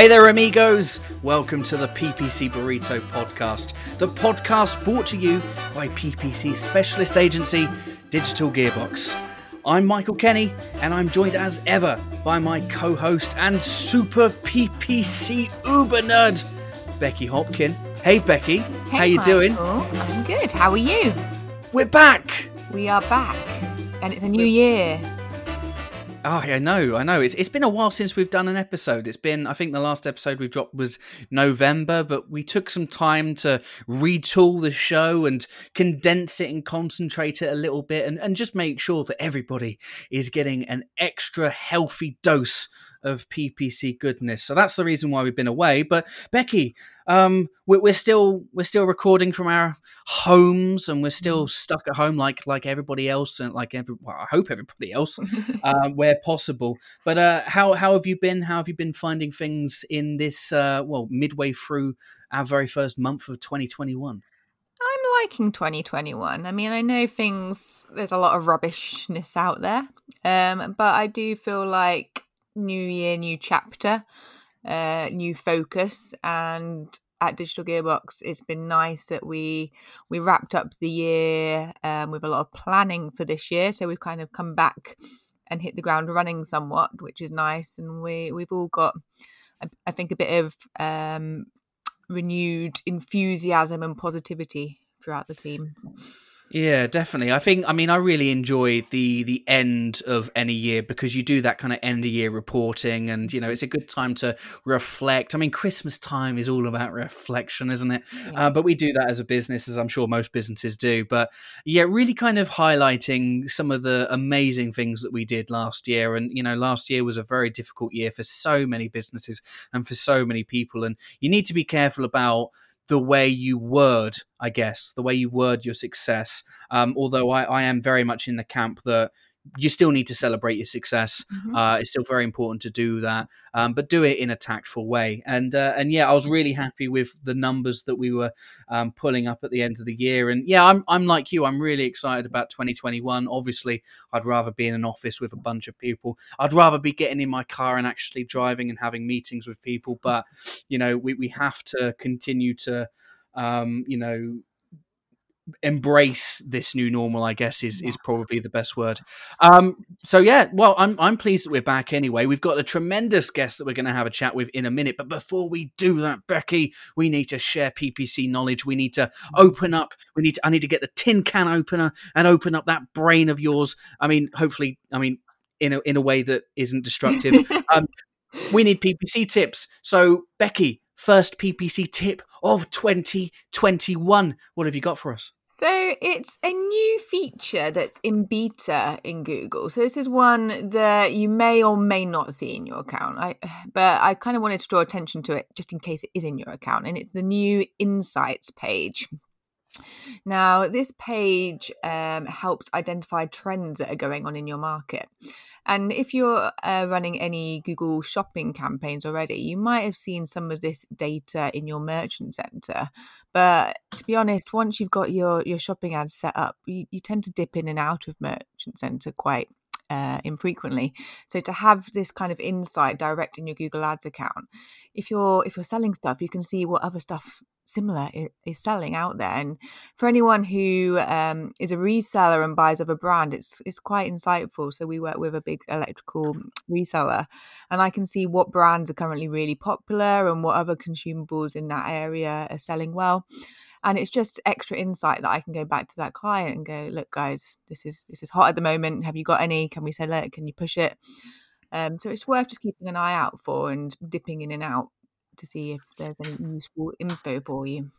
Hey there, amigos! Welcome to the PPC Burrito podcast, the podcast brought to you by PPC specialist agency Digital Gearbox. I'm Michael Kenny, and I'm joined as ever by my co host and super PPC uber nerd, Becky Hopkin. Hey, Becky, Hey, how you Michael. doing? I'm good. How are you? We're back! We are back, and it's a new year. Oh, I know, I know. It's it's been a while since we've done an episode. It's been, I think, the last episode we dropped was November, but we took some time to retool the show and condense it and concentrate it a little bit, and, and just make sure that everybody is getting an extra healthy dose of PPC goodness. So that's the reason why we've been away. But Becky, um, we're, we're still we're still recording from our homes, and we're still stuck at home like like everybody else, and like every well, I hope everybody else uh, where possible. But uh, how how have you been? How have you been finding things in this uh, well midway through our very first month of 2021? I'm liking 2021. I mean, I know things. There's a lot of rubbishness out there, um, but I do feel like new year, new chapter, uh, new focus, and at Digital Gearbox, it's been nice that we we wrapped up the year um, with a lot of planning for this year. So we've kind of come back and hit the ground running somewhat, which is nice. And we we've all got, I, I think, a bit of um, renewed enthusiasm and positivity throughout the team. Yeah, definitely. I think I mean I really enjoy the the end of any year because you do that kind of end of year reporting and you know it's a good time to reflect. I mean Christmas time is all about reflection, isn't it? Uh, but we do that as a business as I'm sure most businesses do. But yeah, really kind of highlighting some of the amazing things that we did last year and you know last year was a very difficult year for so many businesses and for so many people and you need to be careful about the way you word, I guess, the way you word your success. Um, although I, I am very much in the camp that you still need to celebrate your success. Mhm. Uh, it's still very important to do that, um, but do it in a tactful way. And uh, and yeah, I was really happy with the numbers that we were um, pulling up at the end of the year. And yeah, I'm I'm like you. I'm really excited about 2021. Obviously, I'd rather be in an office with a bunch of people. I'd rather be getting in my car and actually driving and having meetings with people. But you know, we we have to continue to um, you know embrace this new normal i guess is is probably the best word. Um so yeah well i'm i'm pleased that we're back anyway. We've got a tremendous guest that we're going to have a chat with in a minute. But before we do that becky we need to share ppc knowledge. We need to open up. We need to i need to get the tin can opener and open up that brain of yours. I mean hopefully i mean in a in a way that isn't destructive. Um we need ppc tips. So becky first ppc tip of 2021 what have you got for us So it's a new feature that's in beta in Google. So this is one that you may or may not see in your account. I, but I kind of wanted to draw attention to it just in case it is in your account, and it's the new Insights page. Now, this page um, helps identify trends that are going on in your market. And if you're uh, running any Google shopping campaigns already, you might have seen some of this data in your merchant center. But to be honest, once you've got your, your shopping ads set up, you, you tend to dip in and out of merchant center quite uh, infrequently. So to have this kind of insight direct in your Google Ads account, if you're if you're selling stuff, you can see what other stuff similar is selling out there. And for anyone who um, is a reseller and buys of a brand, it's it's quite insightful. So we work with a big electrical reseller, and I can see what brands are currently really popular and what other consumables in that area are selling well. And it's just extra insight that I can go back to that client and go, look, guys, this is this is hot at the moment. Have you got any? Can we sell it? Can you push it? Um, so it's worth just keeping an eye out for and dipping in and out to see if there's any useful info for you.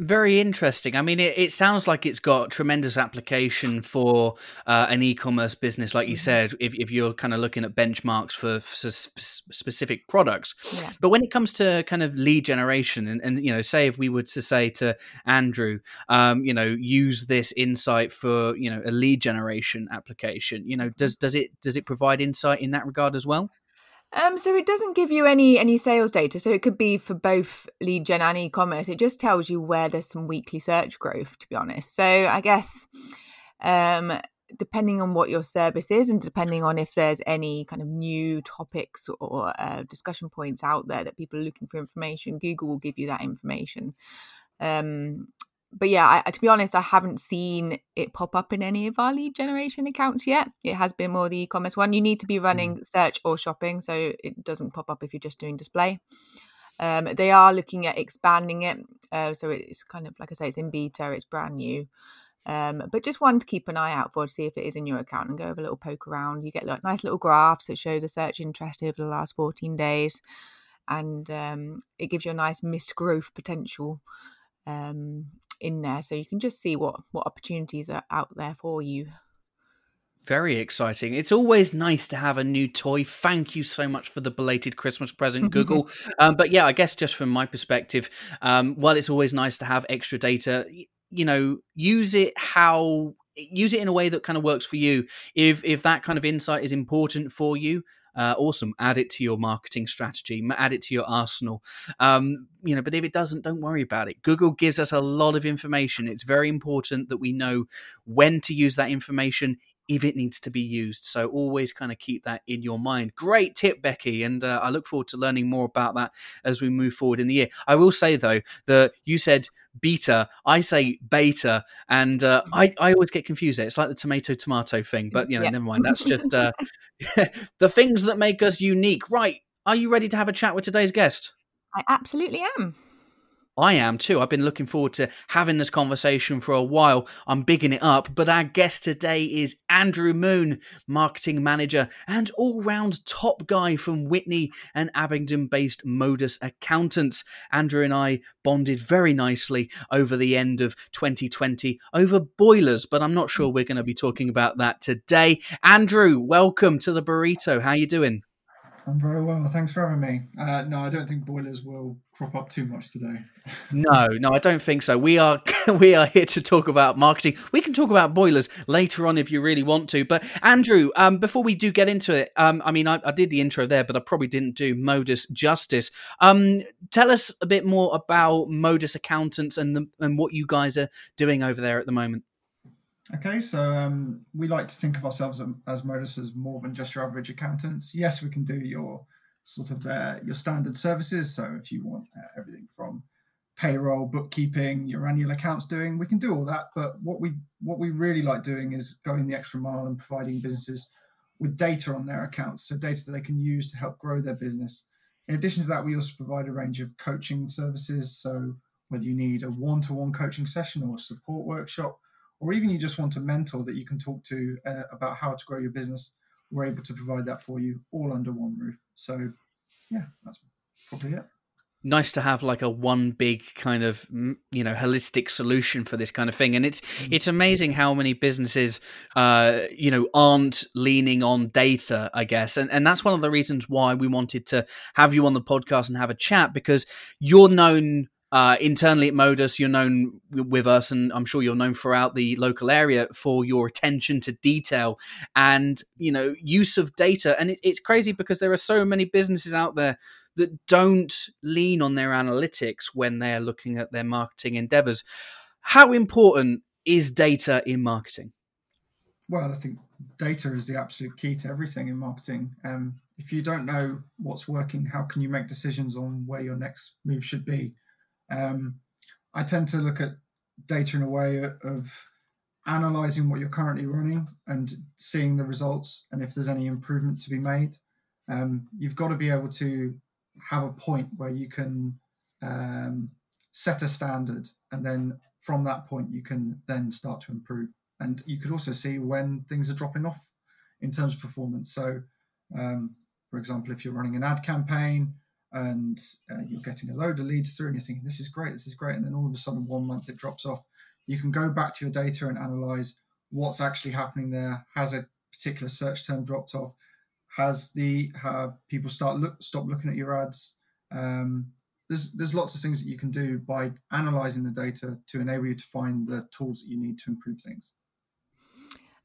Very interesting. I mean, it, it sounds like it's got tremendous application for uh, an e-commerce business, like you Mhm. said. If, if you're kind of looking at benchmarks for, for specific products, Yeah. but when it comes to kind of lead generation, and, and you know, say if we were to say to Andrew, um, you know, use this insight for you know a lead generation application, you know, does does it does it provide insight in that regard as well? Um, so it doesn't give you any any sales data. So it could be for both lead gen and e-commerce. It just tells you where there's some weekly search growth. To be honest, so I guess um, depending on what your service is and depending on if there's any kind of new topics or uh, discussion points out there that people are looking for information, Google will give you that information. Um, but yeah, I, to be honest, I haven't seen it pop up in any of our lead generation accounts yet. It has been more the e-commerce one. You need to be running mm. search or shopping, so it doesn't pop up if you're just doing display. Um, they are looking at expanding it, uh, so it's kind of like I say, it's in beta, it's brand new. Um, but just one to keep an eye out for to see if it is in your account and go have a little poke around. You get like nice little graphs that show the search interest over the last 14 days, and um, it gives you a nice missed growth potential um, in there, so you can just see what what opportunities are out there for you. Very exciting. It's always nice to have a new toy. Thank you so much for the belated Christmas present, Google. um, but yeah, I guess just from my perspective, um, while it's always nice to have extra data, you know, use it how use it in a way that kind of works for you. If if that kind of insight is important for you, uh, awesome. Add it to your marketing strategy. Add it to your arsenal. Um, you know, but if it doesn't, don't worry about it. Google gives us a lot of information. It's very important that we know when to use that information if it needs to be used. So always kind of keep that in your mind. Great tip, Becky, and uh, I look forward to learning more about that as we move forward in the year. I will say though that you said beta, I say beta, and uh, I I always get confused. There. It's like the tomato tomato thing, but you know, yeah. never mind. That's just uh, the things that make us unique. Right? Are you ready to have a chat with today's guest? I absolutely am. I am too. I've been looking forward to having this conversation for a while. I'm bigging it up. But our guest today is Andrew Moon, marketing manager and all round top guy from Witney and Abingdon based Modus Accountants. Andrew and I bonded very nicely over the end of 2020 over boilers, but I'm not sure we're going to be talking about that today. Andrew, welcome to the burrito. How you doing? I'm very well. Thanks for having me. Uh, no, I don't think boilers will crop up too much today. no, no, I don't think so. We are we are here to talk about marketing. We can talk about boilers later on if you really want to. But Andrew, um, before we do get into it, um, I mean, I, I, did the intro there, but I probably didn't do Modus justice. Um, tell us a bit more about Modus Accountants and the, and what you guys are doing over there at the moment. Okay, so um, we like to think of ourselves as Modus as more than just your average accountants. Yes, we can do your sort of uh, your standard services. So if you want uh, everything from payroll, bookkeeping, your annual accounts doing, we can do all that. But what we what we really like doing is going the extra mile and providing businesses with data on their accounts, so data that they can use to help grow their business. In addition to that, we also provide a range of coaching services. So whether you need a one-to-one coaching session or a support workshop or even you just want a mentor that you can talk to uh, about how to grow your business, we're able to provide that for you all under one roof. So, yeah, that's probably it. Nice to have like a one big kind of you know holistic solution for this kind of thing, and it's mm. it's amazing how many businesses uh, you know aren't leaning on data, I guess, and and that's one of the reasons why we wanted to have you on the podcast and have a chat because you're known uh, internally at Modus, you're known with us, and I'm sure you're known throughout the local area for your attention to detail and you know use of data. And it, it's crazy because there are so many businesses out there that don't lean on their analytics when they're looking at their marketing endeavors. How important is data in marketing? Well, I think data is the absolute key to everything in marketing. Um, if you don't know what's working, how can you make decisions on where your next move should be? Um, I tend to look at data in a way of analyzing what you're currently running and seeing the results and if there's any improvement to be made. Um, you've got to be able to have a point where you can um, set a standard and then from that point you can then start to improve and you could also see when things are dropping off in terms of performance so um, for example if you're running an ad campaign and uh, you're getting a load of leads through and you're thinking this is great this is great and then all of a sudden one month it drops off. You can go back to your data and analyze what's actually happening there. Has a particular search term dropped off? Has the people start look stop looking at your ads? Um, there's there's lots of things that you can do by analyzing the data to enable you to find the tools that you need to improve things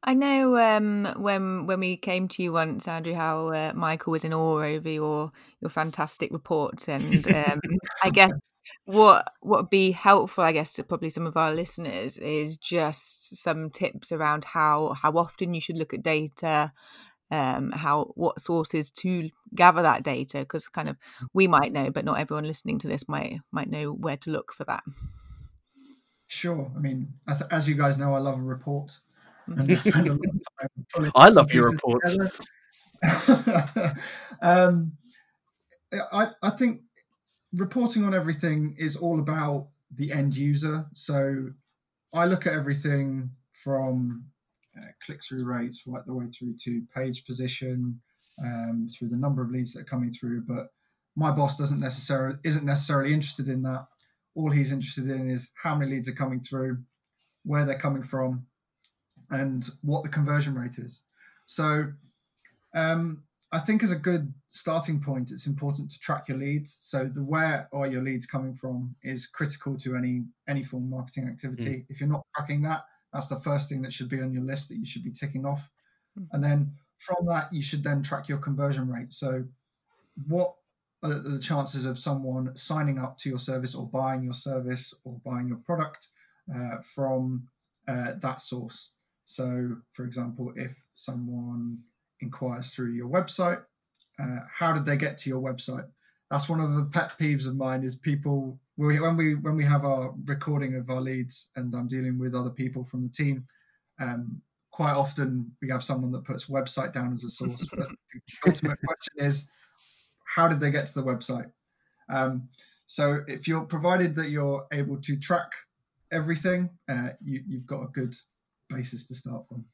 I know um, when when we came to you once, Andrew, how uh, Michael was in awe over your your fantastic reports, and um, I guess what what would be helpful, I guess, to probably some of our listeners is just some tips around how how often you should look at data, um, how what sources to gather that data, because kind of we might know, but not everyone listening to this might might know where to look for that. Sure. I mean, as you guys know, I love a report. Mm-hmm. I love your reports. um, I, I think reporting on everything is all about the end user. So I look at everything from uh, click through rates right the way through to page position, um, through the number of leads that are coming through. But my boss doesn't necessarily isn't necessarily interested in that. All he's interested in is how many leads are coming through, where they're coming from, and what the conversion rate is. So um, I think as a good starting point, it's important to track your leads. So the where are your leads coming from is critical to any any form of marketing activity. Mm. If you're not tracking that, that's the first thing that should be on your list that you should be ticking off. Mm. And then from that, you should then track your conversion rate. So what are the chances of someone signing up to your service or buying your service or buying your product uh, from uh, that source? So, for example, if someone inquires through your website, uh, how did they get to your website? That's one of the pet peeves of mine. Is people when we when we have our recording of our leads and I'm dealing with other people from the team, um, quite often we have someone that puts website down as a source. but the ultimate question is, how did they get to the website? Um, so if you're provided that you're able to track everything, uh, you, you've got a good basis to start from.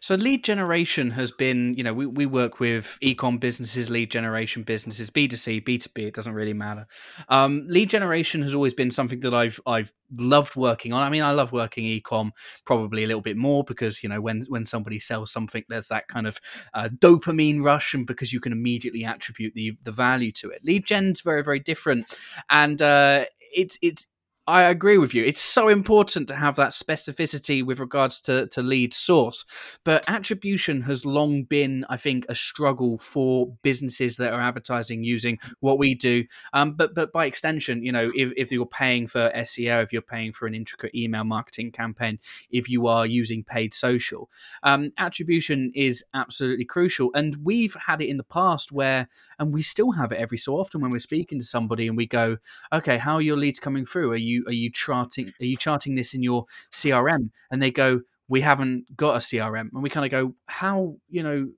So lead generation has been, you know, we, we work with ecom businesses, lead generation businesses, B2C, B2B, it doesn't really matter. Um, lead generation has always been something that I've I've loved working on. I mean, I love working ecom probably a little bit more because, you know, when when somebody sells something, there's that kind of uh, dopamine rush and because you can immediately attribute the the value to it. Lead gen's very, very different. And uh, it's it's I agree with you. It's so important to have that specificity with regards to, to lead source. But attribution has long been, I think, a struggle for businesses that are advertising using what we do. Um, but but by extension, you know, if, if you're paying for SEO, if you're paying for an intricate email marketing campaign, if you are using paid social, um, attribution is absolutely crucial. And we've had it in the past where, and we still have it every so often when we're speaking to somebody and we go, okay, how are your leads coming through? Are you are you charting are you charting this in your CRM? And they go, we haven't got a CRM, and we kind of go, how you know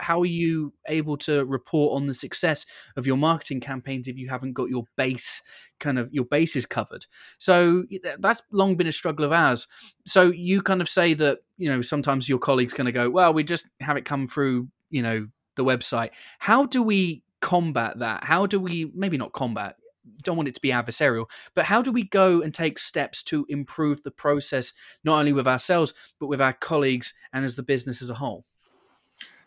how are you able to report on the success of your marketing campaigns if you haven't got your base kind of your bases covered? So that's long been a struggle of ours. So you kind of say that you know sometimes your colleagues kind of go well we just have it come through you know the website. How do we combat that? How do we maybe not combat don't want it to be adversarial, but how do we go and take steps to improve the process, not only with ourselves, but with our colleagues and as the business as a whole?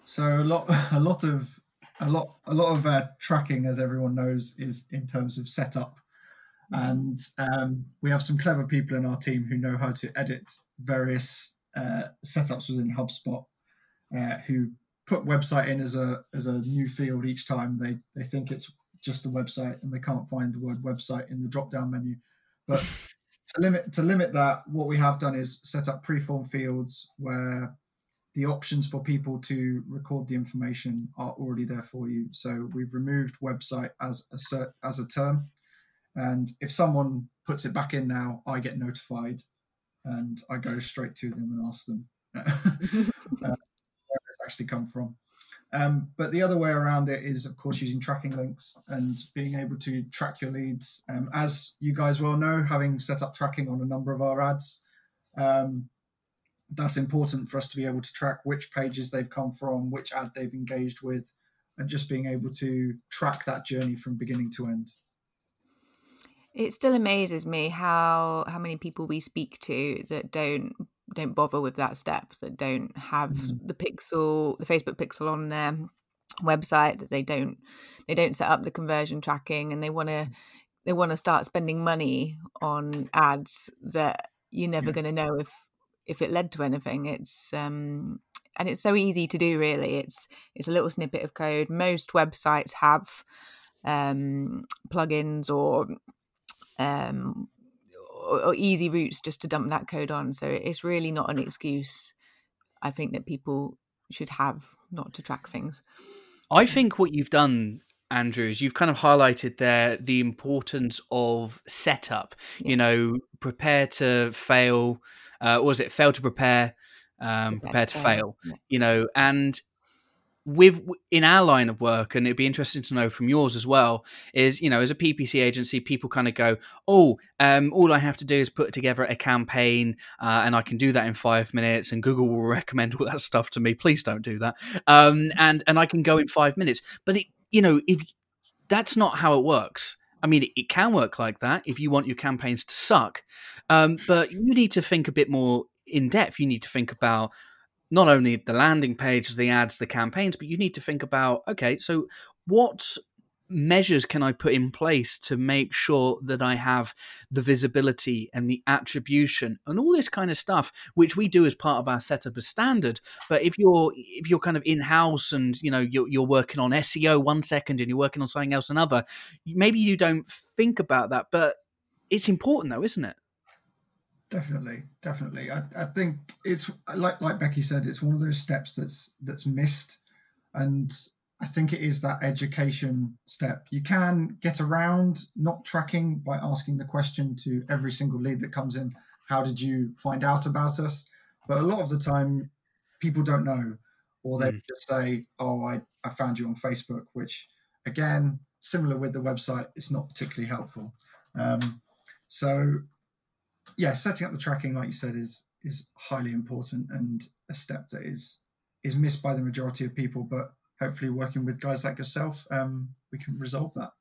So a lot, a lot of, a lot, a lot of uh, tracking, as everyone knows, is in terms of setup, and um, we have some clever people in our team who know how to edit various uh, setups within HubSpot, uh, who put website in as a as a new field each time. They they think it's just a website and they can't find the word website in the drop down menu. But to limit to limit that, what we have done is set up preform fields where the options for people to record the information are already there for you. So we've removed website as a cert, as a term, and if someone puts it back in now, I get notified, and I go straight to them and ask them uh, where it's actually come from. Um, but the other way around it is, of course, using tracking links and being able to track your leads. Um, as you guys well know, having set up tracking on a number of our ads, um, that's important for us to be able to track which pages they've come from, which ad they've engaged with, and just being able to track that journey from beginning to end. It still amazes me how how many people we speak to that don't don't bother with that step that don't have mm. the pixel the facebook pixel on their website that they don't they don't set up the conversion tracking and they want to mm. they want to start spending money on ads that you're never yeah. going to know if if it led to anything. It's um, and it's so easy to do. Really, it's it's a little snippet of code. Most websites have um, plugins or um, or, or easy routes just to dump that code on. So it's really not an excuse. I think that people should have not to track things. I think what you've done Andrews, you've kind of highlighted there the importance of setup. Yeah. You know, prepare to fail. Uh, was it fail to prepare? Um, prepare, prepare to fail. fail. Yeah. You know, and with in our line of work and it'd be interesting to know from yours as well is you know as a ppc agency people kind of go oh um, all i have to do is put together a campaign uh, and i can do that in five minutes and google will recommend all that stuff to me. Please don't do that. Um, and and i can go in five minutes. But it you know if that's not how it works. I mean, it, can work like that if you want your campaigns to suck, um, but you need to think a bit more in depth. You need to think about not only the landing pages, the ads, the campaigns, but you need to think about okay, so what measures can I put in place to make sure that I have the visibility and the attribution and all this kind of stuff, which we do as part of our setup as standard. But if you're if you're kind of in house and you know you're, you're working on SEO one second and you're working on something else another, maybe you don't think about that, but it's important though, isn't it? Definitely, definitely. I, I think it's like like Becky said, it's one of those steps that's that's missed, and I think it is that education step. You can get around not tracking by asking the question to every single lead that comes in. How did you find out about us? But a lot of the time, people don't know, or they mm. just say, "Oh, I I found you on Facebook," which again, similar with the website, it's not particularly helpful. Um, so yeah, setting up the tracking, like you said, is is highly important and a step that is is missed by the majority of people. But hopefully, working with guys like yourself, um, we can resolve that.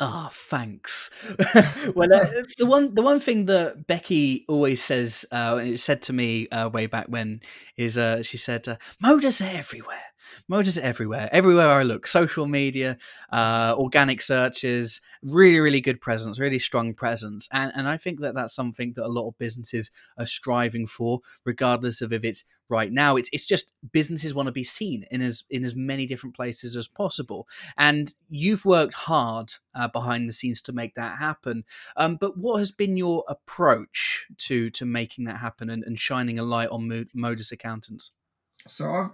Ah, oh, thanks. well, uh, the one the one thing that Becky always says, uh, and it said to me uh, way back when, is uh, she said, uh, "Modus are everywhere. Modus everywhere. Everywhere I look, social media, uh, organic searches, really, really good presence, really strong presence, and and I think that that's something that a lot of businesses are striving for, regardless of if it's right now. It's it's just businesses want to be seen in as in as many different places as possible, and you've worked hard uh, behind the scenes to make that happen. Um, but what has been your approach to to making that happen and, and shining a light on Modus accountants? So I've,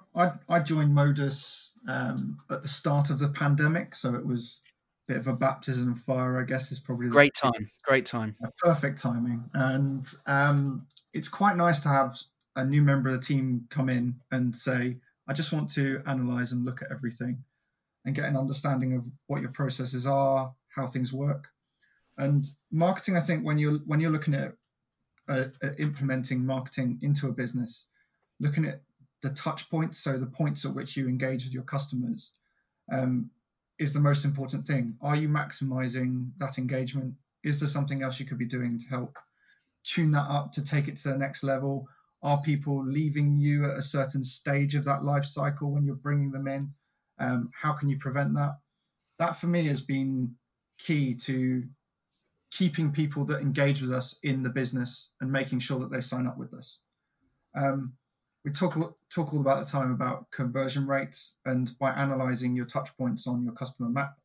I I joined Modus um, at the start of the pandemic, so it was a bit of a baptism of fire, I guess, is probably great time. Great time. Perfect timing, and um, it's quite nice to have a new member of the team come in and say, I just want to analyze and look at everything and get an understanding of what your processes are, how things work. And marketing, I think, when you're when you're looking at, uh, at implementing marketing into a business, looking at the touch points, so the points at which you engage with your customers, um, is the most important thing. Are you maximizing that engagement? Is there something else you could be doing to help tune that up to take it to the next level? Are people leaving you at a certain stage of that life cycle when you're bringing them in? Um, how can you prevent that? That for me has been key to keeping people that engage with us in the business and making sure that they sign up with us. Um, we talk talk all about the time about conversion rates, and by analysing your touch points on your customer map,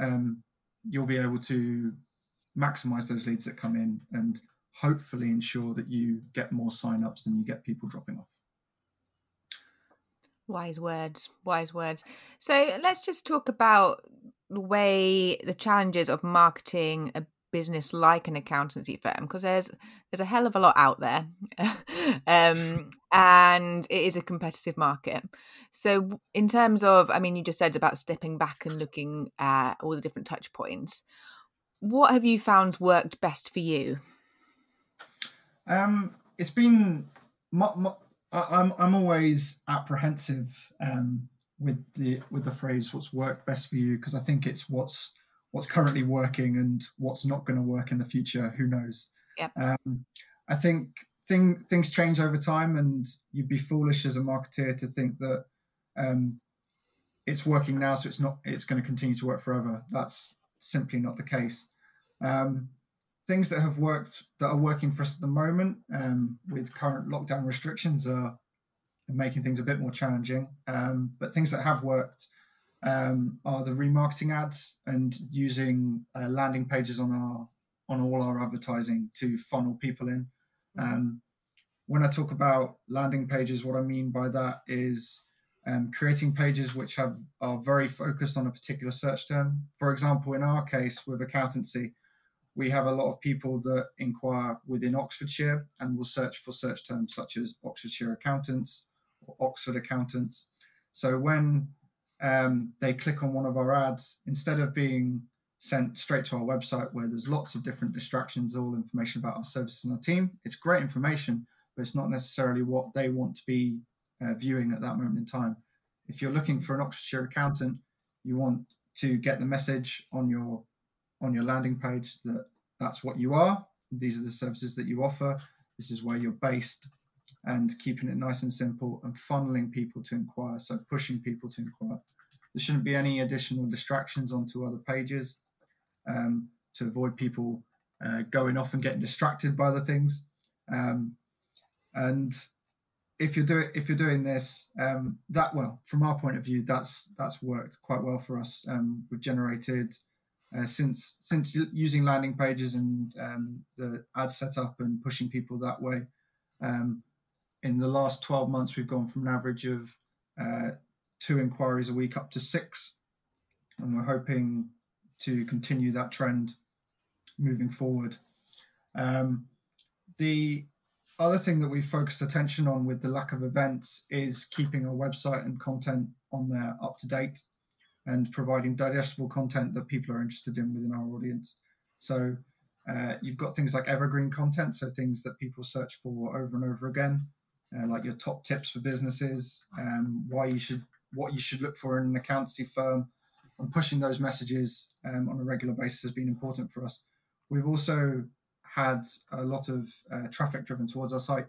um, you'll be able to maximize those leads that come in and hopefully ensure that you get more sign-ups than you get people dropping off. Wise words, wise words. So let's just talk about the way the challenges of marketing a business like an accountancy firm because there's there's a hell of a lot out there. Um, and it is a competitive market. So in terms of i mean you just said about stepping back and looking at all the different touch points. What have you found worked best for you? Um, it's been. I'm I'm always apprehensive um, with the with the phrase "what's worked best for you" because I think it's what's what's currently working and what's not going to work in the future. Who knows? Yep. Um, I think thing things change over time, and you'd be foolish as a marketeer to think that um, it's working now, so it's not. It's going to continue to work forever. That's simply not the case. Um, things that have worked that are working for us at the moment um, with current lockdown restrictions are making things a bit more challenging. Um, but things that have worked um, are the remarketing ads and using uh, landing pages on our on all our advertising to funnel people in. Um, when I talk about landing pages, what I mean by that is um, creating pages which have are very focused on a particular search term. For example, in our case with accountancy, we have a lot of people that inquire within Oxfordshire and will search for search terms such as Oxfordshire accountants or Oxford accountants. So when um, they click on one of our ads, instead of being sent straight to our website where there's lots of different distractions, all information about our services and our team, it's great information, but it's not necessarily what they want to be uh, viewing at that moment in time. If you're looking for an Oxfordshire accountant, you want to get the message on your on your landing page that that's what you are. These are the services that you offer. This is where you're based, and keeping it nice and simple and funneling people to inquire. So pushing people to inquire. There shouldn't be any additional distractions onto other pages um, to avoid people uh, going off and getting distracted by other things. Um, and if you're doing if you're doing this, um, that well, from our point of view, that's that's worked quite well for us. Um, we've generated uh, since since using landing pages and um, the ad setup and pushing people that way. Um, in the last 12 months, we've gone from an average of uh, two inquiries a week up to six, and we're hoping to continue that trend moving forward. Um, the other thing that we've focused attention on with the lack of events is keeping our website and content on there up to date and providing digestible content that people are interested in within our audience. So uh, you've got things like evergreen content, so things that people search for over and over again, uh, like your top tips for businesses, um, why you should, what you should look for in an accountancy firm, and pushing those messages um, on a regular basis has been important for us. We've also had a lot of uh, traffic driven towards our site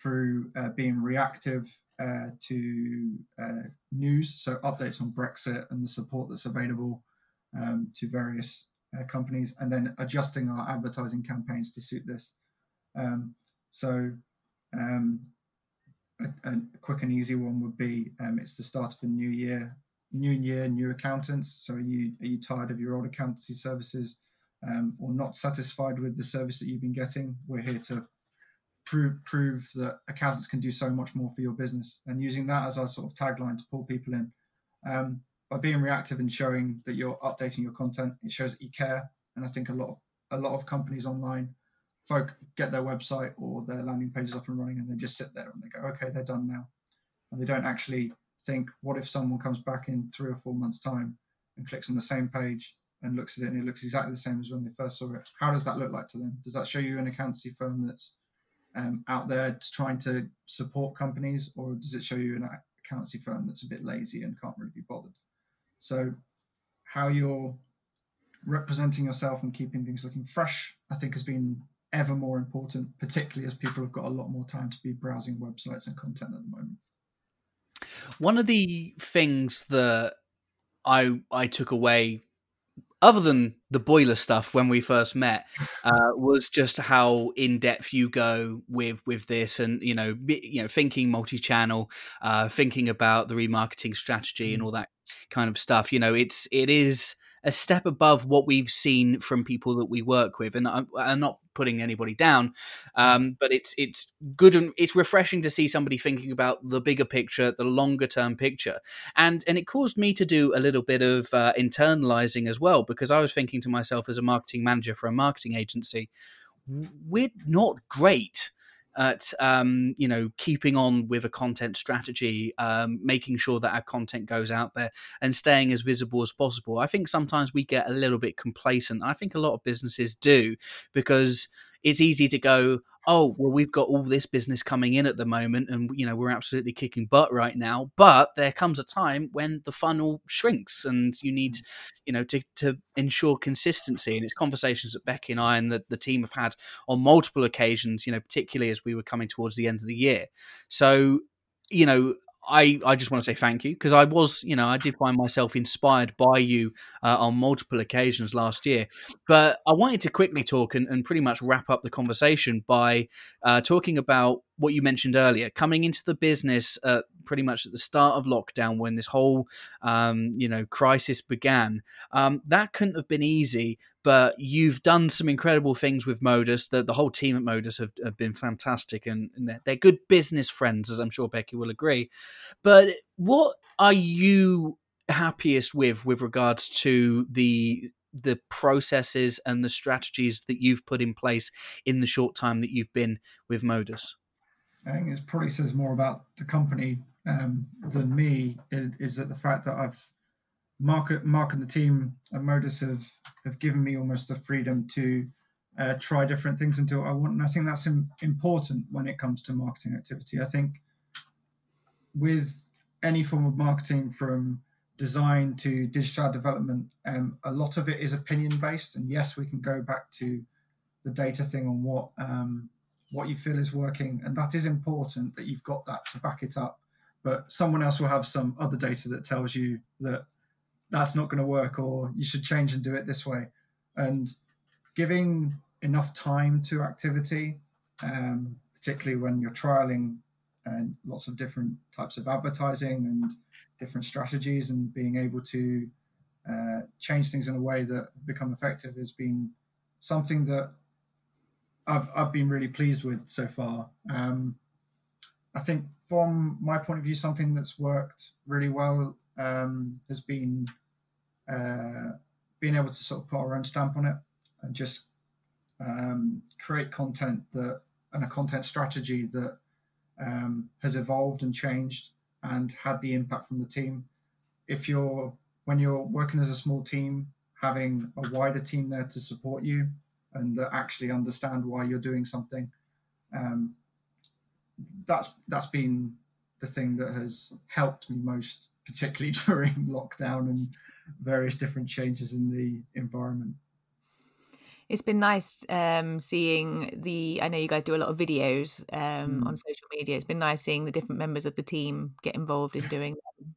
through uh, being reactive uh, to uh, news, so updates on Brexit and the support that's available um, to various uh, companies, and then adjusting our advertising campaigns to suit this. Um, so, um, a, a, quick and easy one would be um, it's the start of a new year, new year, new accountants. So, are you are you tired of your old accountancy services? um, or not satisfied with the service that you've been getting, we're here to prove prove that accountants can do so much more for your business. And using that as our sort of tagline to pull people in. Um, by being reactive and showing that you're updating your content, it shows that you care. And I think a lot of a lot of companies online folk get their website or their landing pages up and running and they just sit there and they go, okay, they're done now. And they don't actually think, what if someone comes back in three or four months' time and clicks on the same page and looks at it and it looks exactly the same as when they first saw it. How does that look like to them? Does that show you an accountancy firm that's um, out there trying to support companies, or does it show you an accountancy firm that's a bit lazy and can't really be bothered? So, how you're representing yourself and keeping things looking fresh, I think, has been ever more important, particularly as people have got a lot more time to be browsing websites and content at the moment. One of the things that I I took away other than the boiler stuff when we first met uh, was just how in depth you go with with this and you know you know thinking multi-channel uh, thinking about the remarketing strategy and mm. all that kind of stuff you know it's it is a step above what we've seen from people that we work with. And I'm, I'm not putting anybody down, mm. um, but it's it's good and it's refreshing to see somebody thinking about the bigger picture, the longer term picture, and and it caused me to do a little bit of uh, internalizing as well because I was thinking to myself as a marketing manager for a marketing agency, we're not great at um, you know keeping on with a content strategy, um, making sure that our content goes out there, and staying as visible as possible. I think sometimes we get a little bit complacent. I think a lot of businesses do because it's easy to go, oh well we've got all this business coming in at the moment and you know we're absolutely kicking butt right now but there comes a time when the funnel shrinks and you need mm. you know to, to ensure consistency and it's conversations that becky and i and the, the team have had on multiple occasions you know particularly as we were coming towards the end of the year so you know I, I just want to say thank you because I was, you know, I did find myself inspired by you uh, on multiple occasions last year. But I wanted to quickly talk and, and pretty much wrap up the conversation by uh, talking about what you mentioned earlier, coming into the business uh, pretty much at the start of lockdown when this whole, um, you know, crisis began. Um, that couldn't have been easy, but you've done some incredible things with Modus. The, the whole team at Modus have, have been fantastic and, and they're, they're good business friends, as I'm sure Becky will agree. But what are you happiest with with regards to the the processes and the strategies that you've put in place in the short time that you've been with Modus? I think it probably says more about the company um, than me. Is, is, that the fact that I've Mark, Mark and the team at Modus have have given me almost the freedom to uh, try different things do I want, and I think that's Im- important when it comes to marketing activity. I think with any form of marketing, from design to digital development, um, a lot of it is opinion based, and yes, we can go back to the data thing on what um, what you feel is working, and that is important that you've got that to back it up. But someone else will have some other data that tells you that that's not going to work, or you should change and do it this way. And giving enough time to activity, um, particularly when you're trialing and lots of different types of advertising and different strategies, and being able to uh, change things in a way that become effective has been something that I've I've been really pleased with so far. Um, I think from my point of view, something that's worked really well um, has been uh, being able to sort of put our own stamp on it and just um, create content that and a content strategy that um, has evolved and changed and had the impact from the team. If you're when you're working as a small team, having a wider team there to support you and that actually understand why you're doing something. Um, that's that's been the thing that has helped me most, particularly during lockdown and various different changes in the environment. It's been nice um, seeing the. I know you guys do a lot of videos um, mm. on social media. It's been nice seeing the different members of the team get involved in doing them.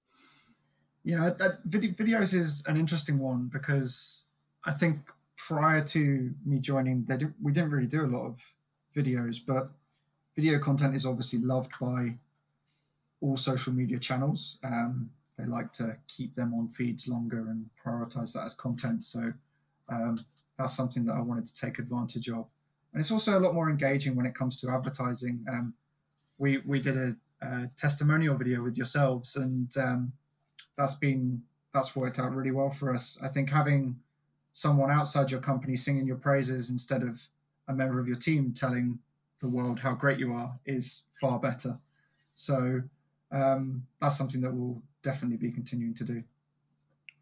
Yeah, that video, videos is an interesting one because I think prior to me joining, they didn't, we didn't really do a lot of videos, but video content is obviously loved by all social media channels. Um, they like to keep them on feeds longer and prioritize that as content. So um, that's something that I wanted to take advantage of. And it's also a lot more engaging when it comes to advertising. Um, we we did a, a, testimonial video with yourselves, and um, that's been that's worked out really well for us. I think having someone outside your company singing your praises instead of a member of your team telling the world how great you are is far better. So um, that's something that we'll definitely be continuing to do.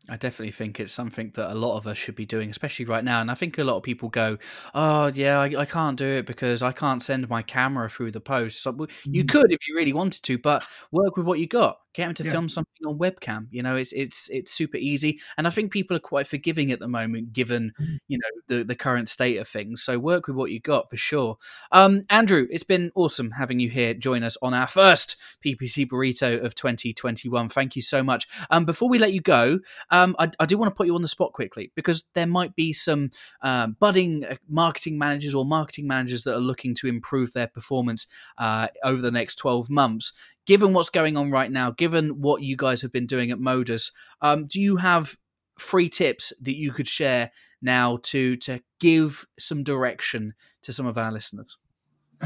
I definitely think it's something that a lot of us should be doing, especially right now. And I think a lot of people go, "Oh, yeah, I, I can't do it because I can't send my camera through the post." So you mm-hmm. could if you really wanted to, but work with what you got get him to yeah. film something on webcam you know it's it's it's super easy. And i think people are quite forgiving at the moment given mm. you know the the current state of things. So work with what you got for sure. Um andrew it's been awesome having you here. Join us on our first ppc burrito of 2021 thank you so much. Um before we let you go um i, I do want to put you on the spot quickly because there might be some um, budding uh, marketing managers or marketing managers that are looking to improve their performance uh, over the next 12 months given what's going on right now, given what you guys have been doing at Modus, um, do you have free tips that you could share now to to give some direction to some of our listeners?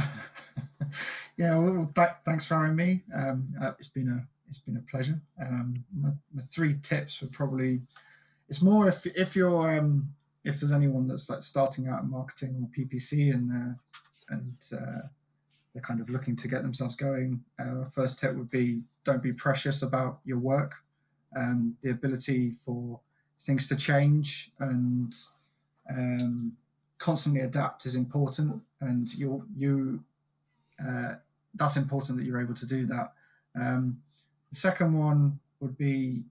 yeah, well, th- thanks for having me. Um, uh, it's been a it's been a pleasure. Um, my, my, three tips would probably it's more if if you're um, if there's anyone that's like starting out in marketing or PPC and uh, and uh, they're kind of looking to get themselves going. Uh, first tip would be don't be precious about your work. Um, the ability for things to change and um, constantly adapt is important, and you you uh, that's important that you're able to do that. Um, the second one would be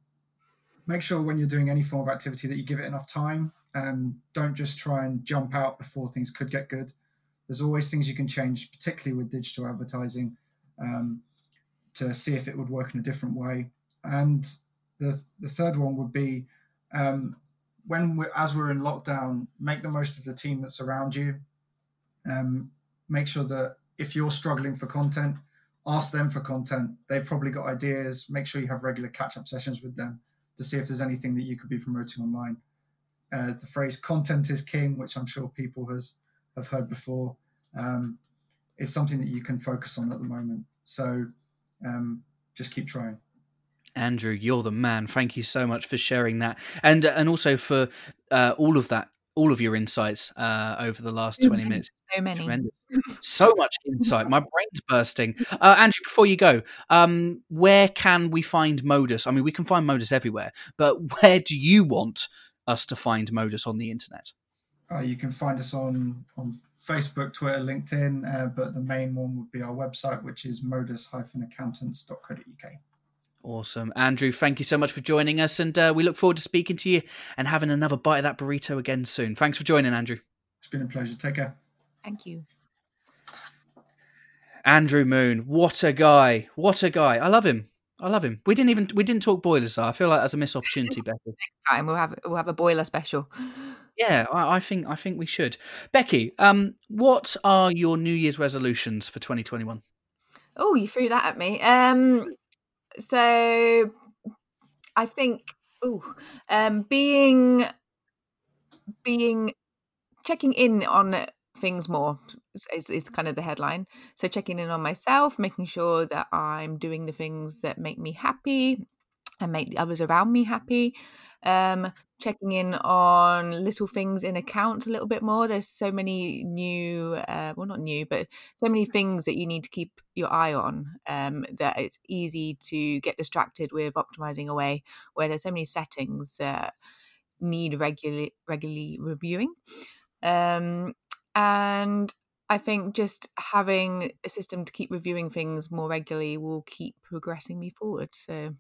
make sure when you're doing any form of activity that you give it enough time. Um, don't just try and jump out before things could get good. There's always things you can change, particularly with digital advertising. Um, to see if it would work in a different way. And the the third one would be um, when we're, as we're in lockdown, make the most of the team that's around you. Um, make sure that if you're struggling for content, ask them for content. They've probably got ideas. Make sure you have regular catch up sessions with them to see if there's anything that you could be promoting online. Uh, the phrase "content is king," which I'm sure people has have heard before, um, is something that you can focus on at the moment. So um, just keep trying. Andrew, you're the man. Thank you so much for sharing that, and and also for uh, all of that, all of your insights uh, over the last So twenty many, minutes. So many. Tremendous. so much insight. My brain's bursting. Uh, Andrew, before you go, um, where can we find Modus? I mean, we can find Modus everywhere, but where do you want us to find Modus on the internet? Uh, you can find us on on Facebook, Twitter, LinkedIn, uh, but the main one would be our website, which is modus-accountants.co.uk. Awesome. Andrew, thank you so much for joining us, and uh, we look forward to speaking to you and having another bite of that burrito again soon. Thanks for joining, Andrew. It's been a pleasure. Take care. Thank you. Andrew Moon, what a guy! What a guy! I love him. I love him. We didn't even we didn't talk boilers. Though. I feel like that's a missed opportunity, Becky. Time we'll have we'll have a boiler special. Yeah, I, I think I think we should. Becky, um, what are your New Year's resolutions for 2021? Oh, you threw that at me. Um, so I think, oh, um, being being checking in on things more is, is kind of the headline. So checking in on myself, making sure that I'm doing the things that make me happy and make the others around me happy. Um, checking in on little things in account a little bit more. There's so many new, uh, well, not new, but so many things that you need to keep your eye on um, that it's easy to get distracted with optimizing away, where there's so many settings that need regularly regularly reviewing. Um, and I think just having a system to keep reviewing things more regularly will keep progressing me forward. So,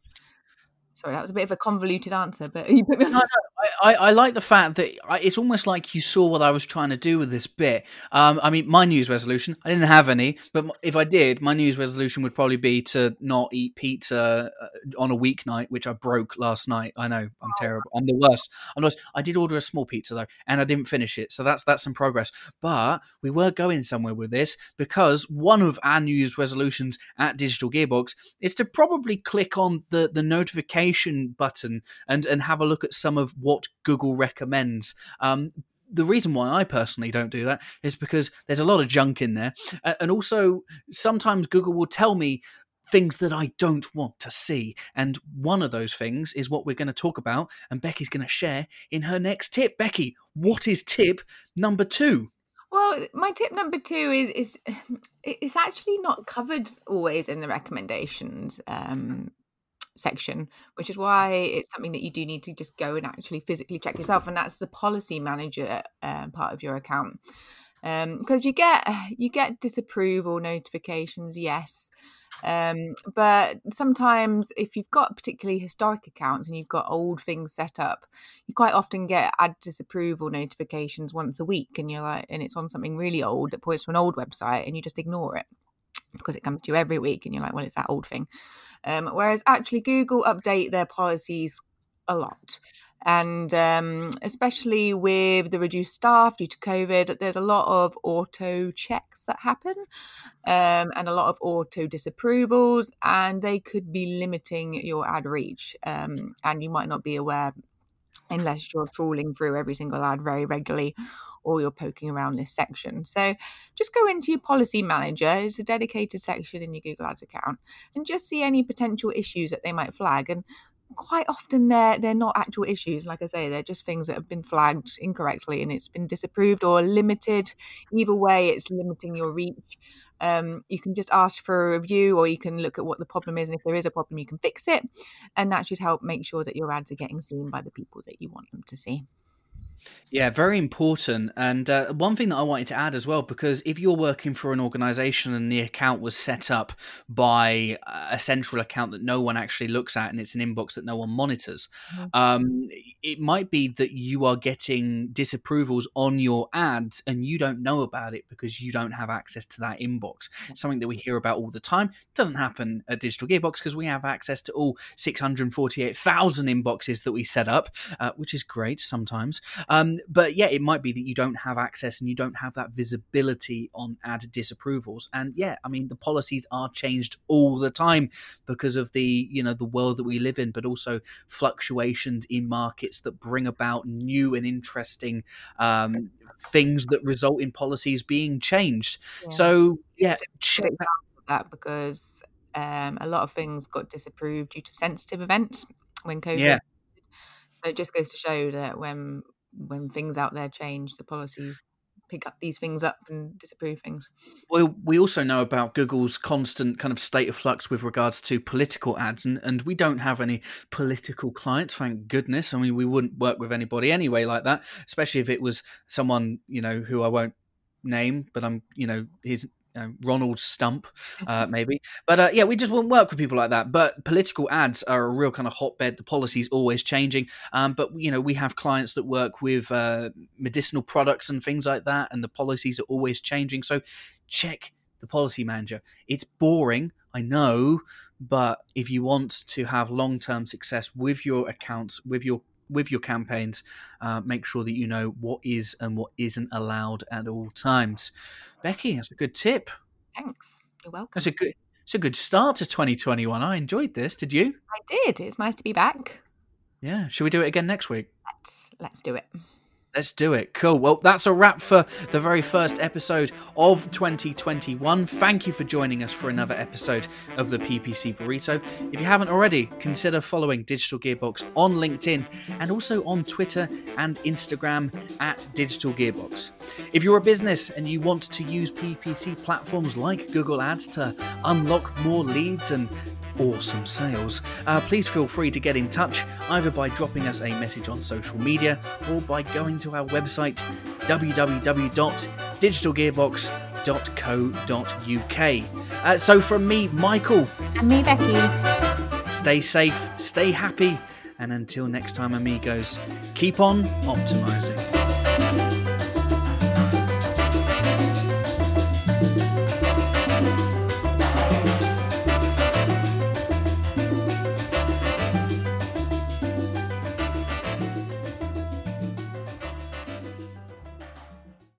sorry, that was a bit of a convoluted answer, but you put me on. No, no, I, I, like the fact that it's almost like you saw what I was trying to do with this bit. Um, I mean, my New Year's resolution, I didn't have any, but if I did, my New Year's resolution would probably be to not eat pizza uh, on a weeknight, which I broke last night. I know I'm terrible. I'm the worst. I'm worst. I did order a small pizza though, and I didn't finish it, so that's that's some progress. But we were going somewhere with this because one of our New Year's resolutions at Digital Gearbox is to probably click on the the notification button and and have a look at some of what Google recommends. Um, the reason why I personally don't do that is because there's a lot of junk in there, and also sometimes Google will tell me things that I don't want to see. And one of those things is what we're going to talk about, and Becky's going to share in her next tip. Becky, what is tip number two? Well, my tip number two is is it's actually not covered always in the recommendations um, section, which is why it's something that you do need to just go and actually physically check yourself, and that's the policy manager uh, part of your account. Because you get you get disapproval notifications, yes, um, but sometimes if you've got particularly historic accounts and you've got old things set up, you quite often get ad disapproval notifications once a week, and you're like, and it's on something really old that points to an old website, and you just ignore it because it comes to you every week, and you're like, well, it's that old thing. Um, whereas actually, Google update their policies a lot. And um, especially with the reduced staff due to COVID, there's a lot of auto checks that happen um, and a lot of auto disapprovals, and they could be limiting your ad reach. Um, and you might not be aware unless you're trawling through every single ad very regularly or you're poking around this section. So just go into your policy manager, it's a dedicated section in your Google Ads account, and just see any potential issues that they might flag. And quite often they're they're not actual issues like i say they're just things that have been flagged incorrectly and it's been disapproved or limited either way it's limiting your reach um, you can just ask for a review or you can look at what the problem is and if there is a problem you can fix it and that should help make sure that your ads are getting seen by the people that you want them to see Yeah, very important. And uh, one thing that I wanted to add as well, because if you're working for an organization and the account was set up by a central account that no one actually looks at and it's an inbox that no one monitors, mm-hmm. um, it might be that you are getting disapprovals on your ads and you don't know about it because you don't have access to that inbox. Something that we hear about all the time. It doesn't happen at Digital Gearbox because we have access to all 648,000 inboxes that we set up, uh, which is great sometimes. Um, but yeah, it might be that you don't have access and you don't have that visibility on ad disapprovals. And yeah, I mean the policies are changed all the time because of the you know the world that we live in, but also fluctuations in markets that bring about new and interesting um, things that result in policies being changed. Yeah. So yeah, check that. that because um, a lot of things got disapproved due to sensitive events when COVID. Yeah. So it just goes to show that when when things out there change, the policies pick up these things up and disapprove things. Well, we also know about Google's constant kind of state of flux with regards to political ads, and, and we don't have any political clients, thank goodness. I mean, we wouldn't work with anybody anyway like that, especially if it was someone, you know, who I won't name, but I'm, you know, his Ronald Stump, uh, maybe. But uh, yeah, we just wouldn't work with people like that. But political ads are a real kind of hotbed. The policy's always changing. Um, but you know, we have clients that work with uh, medicinal products and things like that, and the policies are always changing. So check the policy manager. It's boring, I know, but if you want to have long term success with your accounts, with your with your campaigns, uh, make sure that you know what is and what isn't allowed at all times. Becky, that's a good tip. Thanks. You're welcome. That's a good. It's a good start to 2021. I enjoyed this. Did you? I did. It's nice to be back. Yeah. Should we do it again next week? Let's let's do it. Let's do it. Cool. Well, that's a wrap for the very first episode of 2021. Thank you for joining us for another episode of the PPC Burrito. If you haven't already, consider following Digital Gearbox on LinkedIn and also on Twitter and Instagram at Digital Gearbox. If you're a business and you want to use PPC platforms like Google Ads to unlock more leads and awesome sales, uh, please feel free to get in touch either by dropping us a message on social media or by going to our website www.digitalgearbox.co.uk. Uh, so, from me, Michael. And me, Becky. Stay safe, stay happy, and until next time, amigos, keep on optimizing.